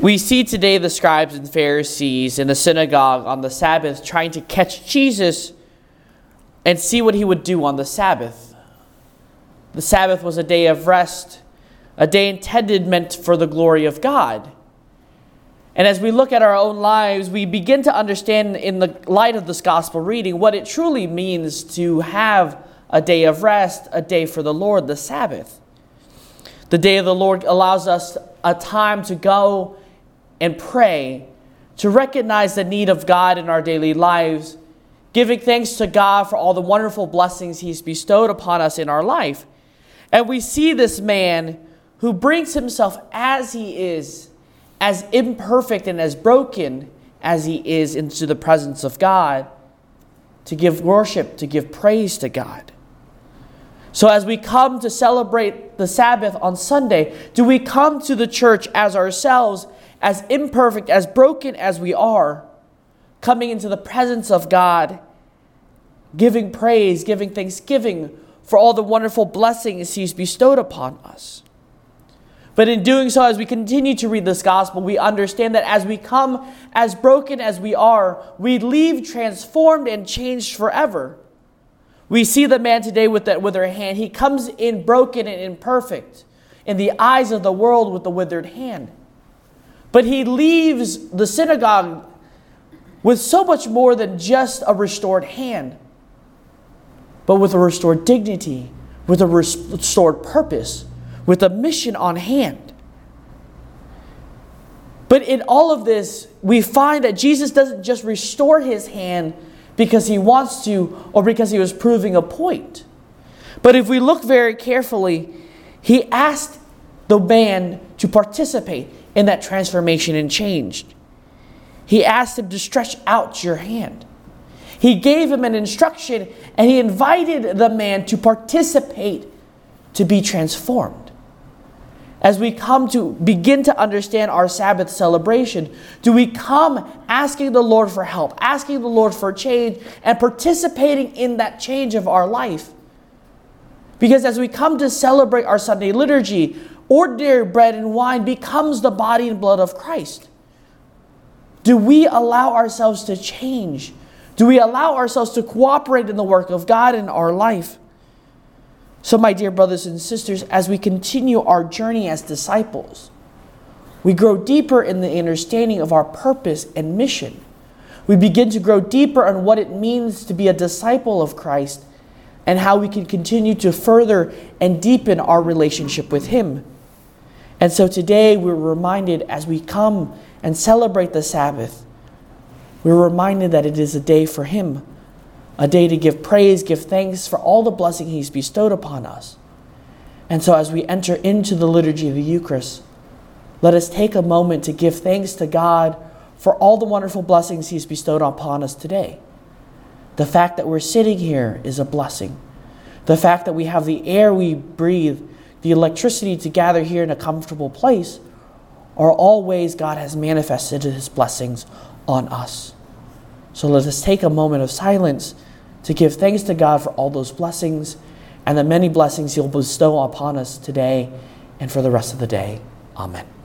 We see today the scribes and Pharisees in the synagogue on the Sabbath trying to catch Jesus and see what he would do on the Sabbath. The Sabbath was a day of rest, a day intended meant for the glory of God. And as we look at our own lives, we begin to understand in the light of this gospel reading what it truly means to have a day of rest, a day for the Lord, the Sabbath. The day of the Lord allows us a time to go and pray, to recognize the need of God in our daily lives, giving thanks to God for all the wonderful blessings He's bestowed upon us in our life. And we see this man who brings himself as he is, as imperfect and as broken as he is, into the presence of God to give worship, to give praise to God. So, as we come to celebrate the Sabbath on Sunday, do we come to the church as ourselves, as imperfect, as broken as we are, coming into the presence of God, giving praise, giving thanksgiving for all the wonderful blessings He's bestowed upon us. But in doing so, as we continue to read this gospel, we understand that as we come as broken as we are, we leave transformed and changed forever. We see the man today with that withered hand. He comes in broken and imperfect in the eyes of the world with the withered hand. But he leaves the synagogue with so much more than just a restored hand but with a restored dignity, with a restored purpose, with a mission on hand. But in all of this, we find that Jesus doesn't just restore his hand because he wants to or because he was proving a point. But if we look very carefully, he asked the man to participate in that transformation and change. He asked him to stretch out your hand. He gave him an instruction and he invited the man to participate to be transformed. As we come to begin to understand our Sabbath celebration, do we come asking the Lord for help, asking the Lord for change, and participating in that change of our life? Because as we come to celebrate our Sunday liturgy, ordinary bread and wine becomes the body and blood of Christ. Do we allow ourselves to change? Do we allow ourselves to cooperate in the work of God in our life? So, my dear brothers and sisters, as we continue our journey as disciples, we grow deeper in the understanding of our purpose and mission. We begin to grow deeper on what it means to be a disciple of Christ and how we can continue to further and deepen our relationship with Him. And so today we're reminded as we come and celebrate the Sabbath we're reminded that it is a day for Him, a day to give praise, give thanks for all the blessing He's bestowed upon us. And so, as we enter into the liturgy of the Eucharist, let us take a moment to give thanks to God for all the wonderful blessings He's bestowed upon us today. The fact that we're sitting here is a blessing. The fact that we have the air we breathe, the electricity to gather here in a comfortable place, are all ways God has manifested His blessings on us. So let us take a moment of silence to give thanks to God for all those blessings and the many blessings He'll bestow upon us today and for the rest of the day. Amen.